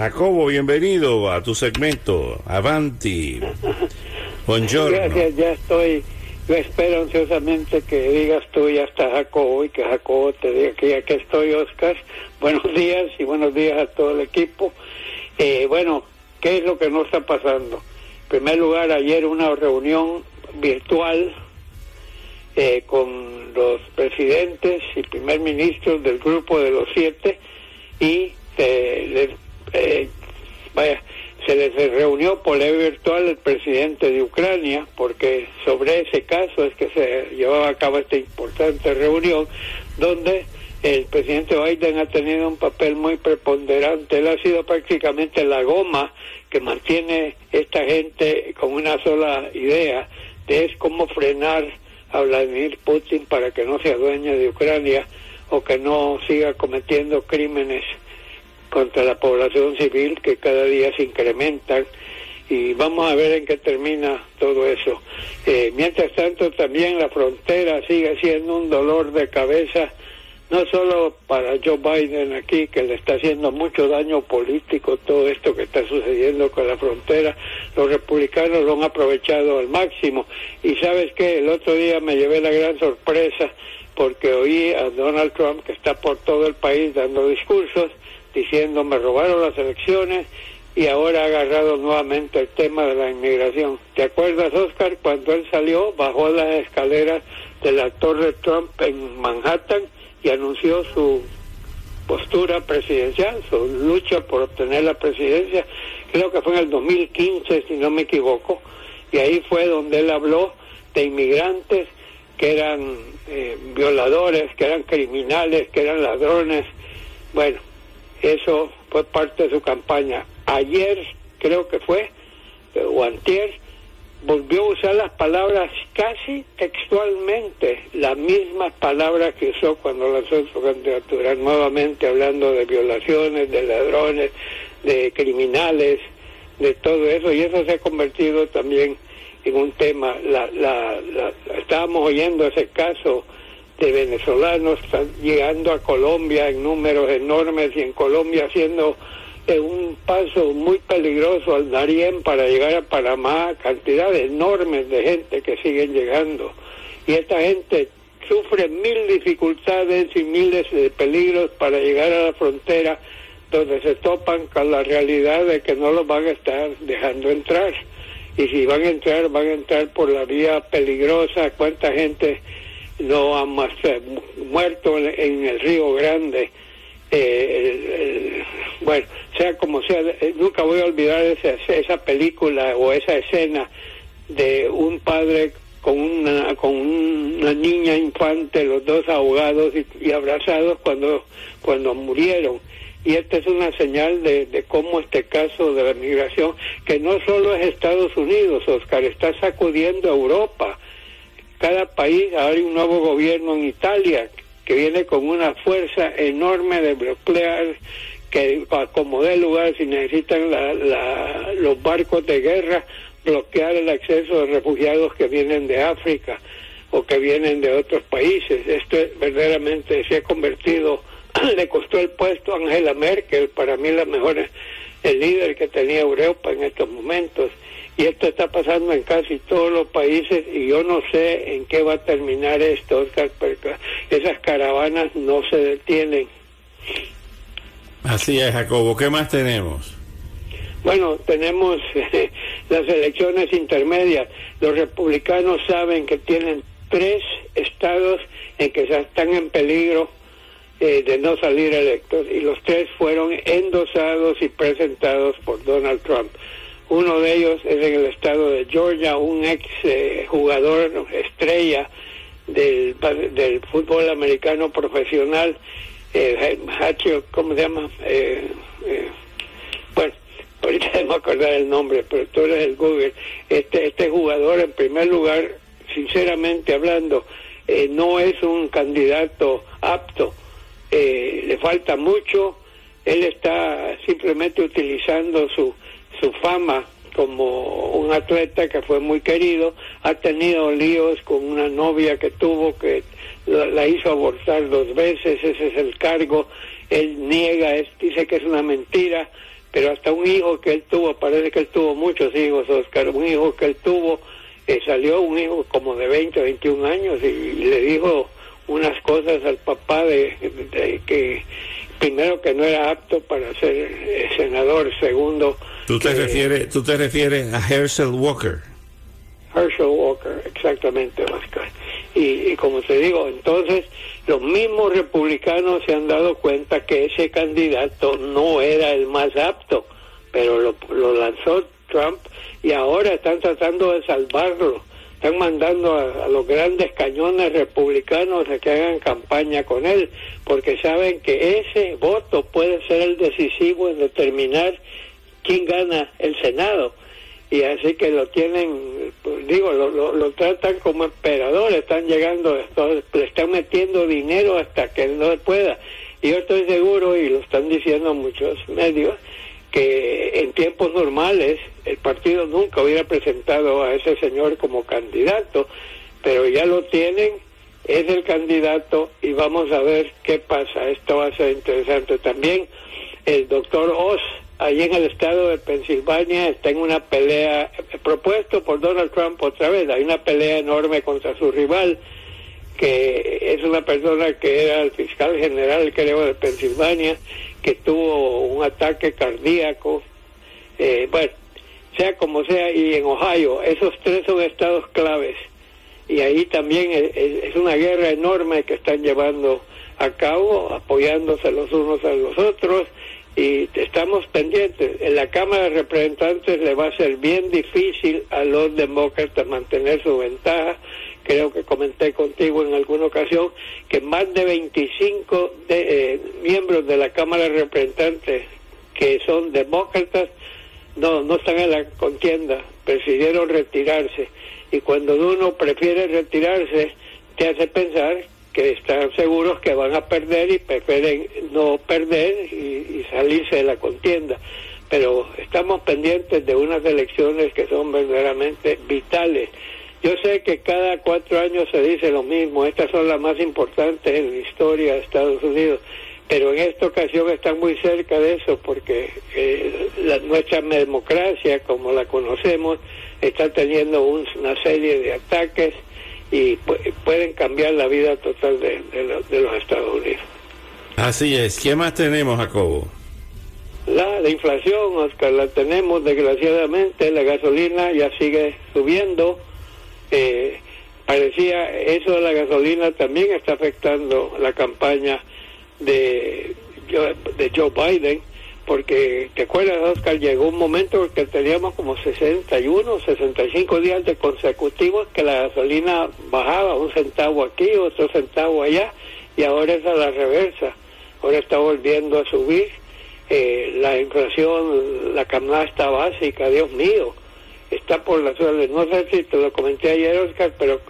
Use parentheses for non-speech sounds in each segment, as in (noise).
Jacobo, bienvenido a tu segmento. Avanti. Buongiorno. Gracias, ya estoy. Yo espero ansiosamente que digas tú ya está Jacobo y que Jacobo te diga que ya que estoy, Oscar. (laughs) Buenos días y buenos días a todo el equipo. Eh, bueno, ¿qué es lo que nos está pasando? En primer lugar, ayer una reunión virtual eh, con los presidentes y primer ministros del grupo de los siete y eh, les eh, vaya, se les reunió por ley virtual el presidente de Ucrania, porque sobre ese caso es que se llevaba a cabo esta importante reunión, donde el presidente Biden ha tenido un papel muy preponderante. Él ha sido prácticamente la goma que mantiene esta gente con una sola idea, de es cómo frenar a Vladimir Putin para que no se adueñe de Ucrania o que no siga cometiendo crímenes contra la población civil que cada día se incrementan y vamos a ver en qué termina todo eso. Eh, mientras tanto, también la frontera sigue siendo un dolor de cabeza, no solo para Joe Biden aquí, que le está haciendo mucho daño político todo esto que está sucediendo con la frontera, los republicanos lo han aprovechado al máximo. Y sabes que el otro día me llevé la gran sorpresa porque oí a Donald Trump, que está por todo el país dando discursos, diciendo me robaron las elecciones y ahora ha agarrado nuevamente el tema de la inmigración. ¿Te acuerdas, Oscar, cuando él salió, bajó las escaleras de la Torre Trump en Manhattan y anunció su postura presidencial, su lucha por obtener la presidencia, creo que fue en el 2015, si no me equivoco, y ahí fue donde él habló de inmigrantes que eran eh, violadores, que eran criminales, que eran ladrones. Bueno, eso fue parte de su campaña. Ayer, creo que fue, o antier, volvió a usar las palabras casi textualmente, las mismas palabras que usó cuando lanzó su candidatura, nuevamente hablando de violaciones, de ladrones, de criminales, de todo eso, y eso se ha convertido también en un tema. La, la, la, estábamos oyendo ese caso de venezolanos están llegando a Colombia en números enormes y en Colombia haciendo eh, un paso muy peligroso al Darién para llegar a Panamá, cantidades enormes de gente que siguen llegando. Y esta gente sufre mil dificultades y miles de peligros para llegar a la frontera donde se topan con la realidad de que no los van a estar dejando entrar. Y si van a entrar, van a entrar por la vía peligrosa. ¿Cuánta gente no han muerto en, el Río Grande. Eh, bueno, sea como sea, eh, nunca voy a olvidar esa, esa película o esa escena de un padre con una con una niña infante, los dos ahogados y, abrazados cuando cuando murieron. Y esta es una señal de, de cómo este caso de la migración, que no solo es Estados Unidos, Oscar, está sacudiendo a Europa cada país, ahora hay un nuevo gobierno en Italia que viene con una fuerza enorme de bloquear que como dé lugar si necesitan la, los barcos de guerra bloquear el acceso de refugiados que vienen de África o que vienen de otros países. Esto verdaderamente se ha convertido, (clears throat) le costó el puesto a Angela Merkel, para mí la mejor el líder que tenía Europa en estos momentos y esto está pasando en casi todos los países y yo no sé en qué va a terminar esto, Oscar, porque esas caravanas no se detienen. Así es, Jacobo. ¿Qué más tenemos? Bueno, tenemos (laughs) las elecciones intermedias. Los republicanos saben que tienen tres estados en que están en peligro eh, de no salir electos y los tres fueron endosados y presentados por Donald Trump. Uno de ellos es en el estado de Georgia, un ex eh, jugador estrella del, del fútbol americano profesional, eh, ¿cómo se llama? Eh, eh, bueno, (laughs) ahorita me acordar el nombre, pero tú eres el Google, este, este jugador en primer lugar, sinceramente hablando, eh, no es un candidato apto, eh, le falta mucho, él está simplemente utilizando su, su fama como un atleta que fue muy querido, ha tenido líos con una novia que tuvo que la, hizo abortar dos veces, ese es el cargo, él niega, dice que es una mentira, pero hasta un hijo que él tuvo, parece que él tuvo muchos hijos, Oscar, un hijo que él tuvo, eh, salió un hijo como de 20, 21 años y, le dijo unas cosas al papá de, que primero que no era apto para ser eh, senador, segundo... ¿Tú te, refieres, ¿Tú te refieres a Herschel Walker? Herschel Walker, exactamente, Oscar. Y, y, como te digo, entonces los mismos republicanos se han dado cuenta que ese candidato no era el más apto, pero lo, lo lanzó Trump y ahora están tratando de salvarlo. Están mandando a, los grandes cañones republicanos a que hagan campaña con él, porque saben que ese voto puede ser el decisivo en determinar quién gana el Senado y así que lo tienen, pues, digo, lo, lo, tratan como emperador, están llegando, le están metiendo dinero hasta que no pueda. Y yo estoy seguro, y lo están diciendo muchos medios, que en tiempos normales el partido nunca hubiera presentado a ese señor como candidato, pero ya lo tienen, es el candidato y vamos a ver qué pasa. Esto va a ser interesante. También el doctor Oz allí en el estado de Pensilvania está en una pelea propuesto por Donald Trump otra vez. Hay una pelea enorme contra su rival, que es una persona que era el fiscal general, creo, de Pensilvania, que tuvo un ataque cardíaco. Eh, bueno, sea como sea, y en Ohio, esos tres son estados claves. Y ahí también es una guerra enorme que están llevando a cabo, apoyándose los unos a los otros y estamos pendientes. En la Cámara de Representantes le va a ser bien difícil a los demócratas mantener su ventaja. Creo que comenté contigo en alguna ocasión que más de 25 de, eh, miembros de la Cámara de Representantes que son demócratas no, no están en la contienda, decidieron retirarse. Y cuando uno prefiere retirarse, te hace pensar que están seguros que van a perder y prefieren no perder y, salirse de la contienda. Pero estamos pendientes de unas elecciones que son verdaderamente vitales. Yo sé que cada cuatro años se dice lo mismo, estas son las más importantes en la historia de Estados Unidos, pero en esta ocasión están muy cerca de eso porque eh, la, nuestra democracia, como la conocemos, está teniendo una serie de ataques y pueden cambiar la vida total de, los Estados Unidos. Así es. ¿Qué más tenemos, Jacobo? La, inflación, Oscar, la tenemos desgraciadamente. La gasolina ya sigue subiendo. Eh, parecía eso de la gasolina también está afectando la campaña de, de Joe Biden porque te acuerdas, Oscar, llegó un momento que teníamos como 61, 65 días de consecutivos que la gasolina bajaba un centavo aquí, otro centavo allá, y ahora es a la reversa. Ahora está volviendo a subir eh, la inflación, la canasta básica, Dios mío, está por las suelas. No sé si te lo comenté ayer, Oscar, pero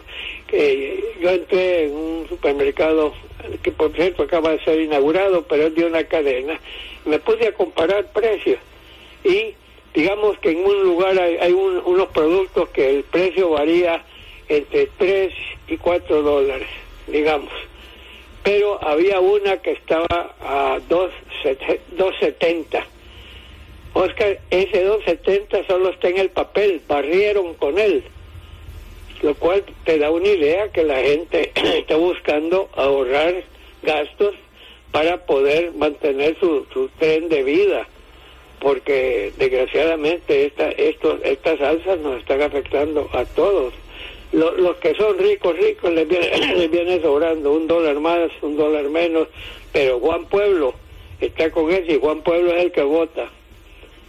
eh, yo entré en un supermercado que por cierto acaba de ser inaugurado, pero es de una cadena, me pude a comparar precios y digamos que en un lugar hay, unos productos que el precio varía entre 3 y 4 dólares, digamos. Pero había una que estaba a 2.70. Oscar, ese 2.70 solo está en el papel, barrieron con él lo cual te da una idea que la gente (clears throat) está buscando ahorrar gastos para poder mantener su, su tren de vida, porque desgraciadamente esta, estos, estas alzas nos están afectando a todos. los que son ricos, ricos, les viene, (clears throat) les viene sobrando un dólar más, un dólar menos, pero Juan Pueblo está con eso y Juan Pueblo es el que vota.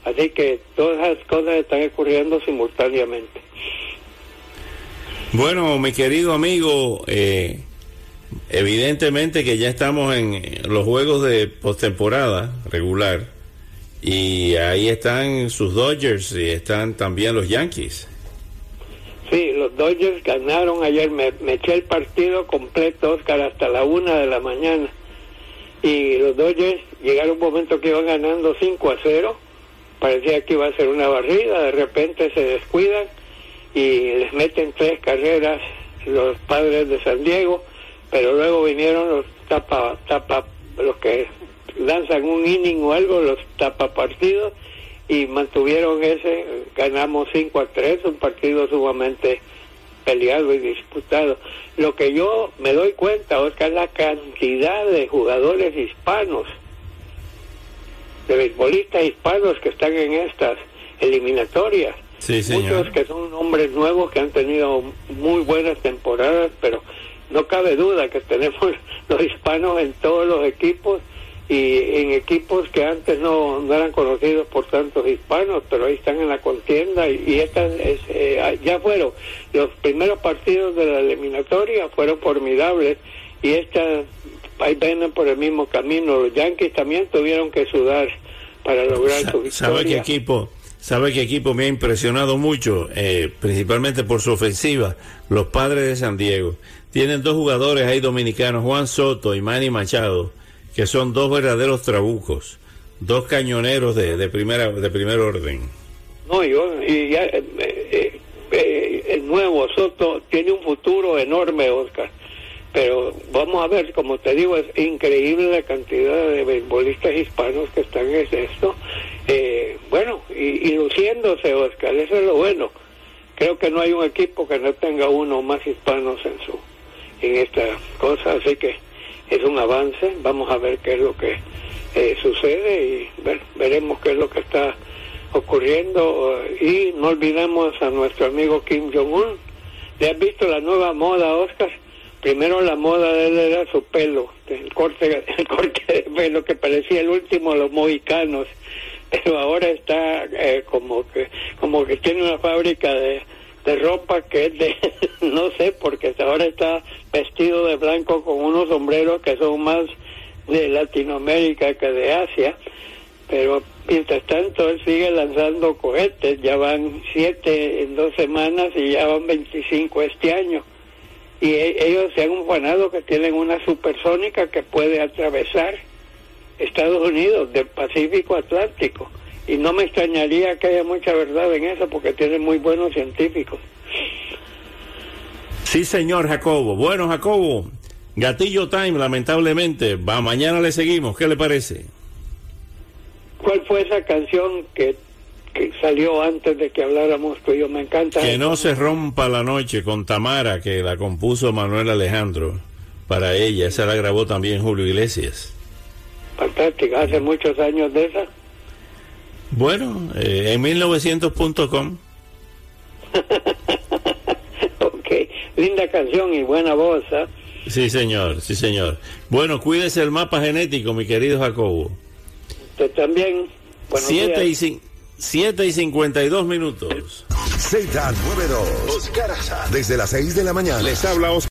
Así que todas esas cosas están ocurriendo simultáneamente. Bueno, mi querido amigo, eh, evidentemente que ya estamos en los juegos de postemporada regular Y ahí están sus Dodgers y están también los Yankees. Sí, los Dodgers ganaron ayer. Me, me eché el partido completo, Oscar, hasta la una de la mañana. Y los Dodgers llegaron un momento que iban ganando 5 a 0. Parecía que iba a ser una barrida. De repente se descuidan y les meten tres carreras los padres de San Diego. Pero luego vinieron los tapa, tapa, los que lanzan un inning o algo, los tapa partidos y mantuvieron ese, ganamos 5 a 3, un partido sumamente peleado y disputado. Lo que yo me doy cuenta, Oscar, es la cantidad de jugadores hispanos, de beisbolistas hispanos que están en estas eliminatorias. Sí, señor. Muchos que son hombres nuevos que han tenido muy buenas temporadas, pero no cabe duda que tenemos (laughs) los hispanos en todos los equipos y en equipos que antes no, no eran conocidos por tantos hispanos, pero ahí están en la contienda y, y estas es, eh, ya fueron los primeros partidos de la eliminatoria fueron formidables y estas ahí vienen por el mismo camino. Los Yankees también tuvieron que sudar para lograr su victoria. ¿Sabe qué equipo? ¿Sabe qué equipo me ha impresionado mucho? Eh, principalmente por su ofensiva, los padres de San Diego. Tienen dos jugadores ahí dominicanos, Juan Soto y Manny Machado que son dos verdaderos trabucos, dos cañoneros de, de primera de primer orden. No, yo, y ya, eh, eh, eh, el nuevo Soto tiene un futuro enorme, Oscar. Pero vamos a ver, como te digo, es increíble la cantidad de beisbolistas hispanos que están en esto. Eh, bueno, y, y luciéndose, Oscar, eso es lo bueno. Creo que no hay un equipo que no tenga uno o más hispanos en su en esta cosa, así que es un avance. Vamos a ver qué es lo que eh, sucede y ver, veremos qué es lo que está ocurriendo. Y no olvidemos a nuestro amigo Kim Jong-un. ¿Le has visto la nueva moda, Oscar? Primero la moda de él era su pelo, el corte, (laughs) el corte de pelo que parecía el último los mohicanos, pero ahora está eh, como que como que tiene una fábrica de, de ropa que es de, (laughs) no sé, porque ahora está vestido de blanco con unos sombreros que son más de Latinoamérica que de Asia, pero mientras tanto él sigue lanzando cohetes, ya van siete en dos semanas y ya van 25 este año. Y e- ellos se han ufanado que tienen una supersónica que puede atravesar Estados Unidos del Pacífico Atlántico. Y no me extrañaría que haya mucha verdad en eso porque tienen muy buenos científicos. Sí, señor Jacobo. Bueno, Jacobo, Gatillo Time, lamentablemente. Va, mañana le seguimos. ¿Qué le parece? ¿Cuál fue esa canción que, que salió antes de que habláramos tú y yo? Me encanta. Que no se rompa la noche con Tamara, que la compuso Manuel Alejandro para ella. Esa la grabó también Julio Iglesias. Fantástica, hace muchos años de esa. Bueno, eh, en 1900.com. (laughs) ok, linda canción y buena voz. ¿ah? Sí, señor, sí, señor. Bueno, cuídese el mapa genético, mi querido Jacobo. Usted también. Buenos 7 y, días. cin- siete y 52 minutos. Z92. Oscar Aza. Desde las 6 de la mañana. Les habla Oscar.